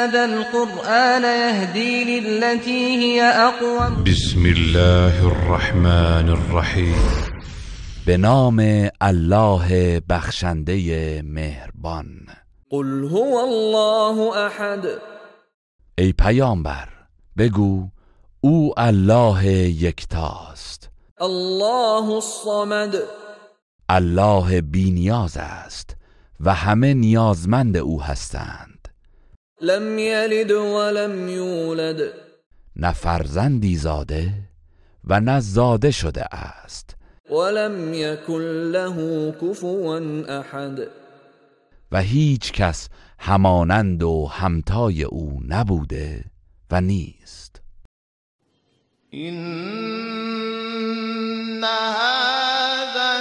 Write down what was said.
هذا القرآن يهدي للتي هي أقوم. بسم الله الرحمن الرحیم. به نام الله بخشنده مهربان. قل هو الله أحد. ای پیامبر بگو او الله یکتاست. الله الصمد. الله بینیاز است و همه نیازمند او هستند. لم يلد ولم يولد. نه فرزندی زاده و نه زاده شده است. ولم يكن له كفوا أحد و هیچ کس همانند و همتای او نبوده و نیست. إن هذا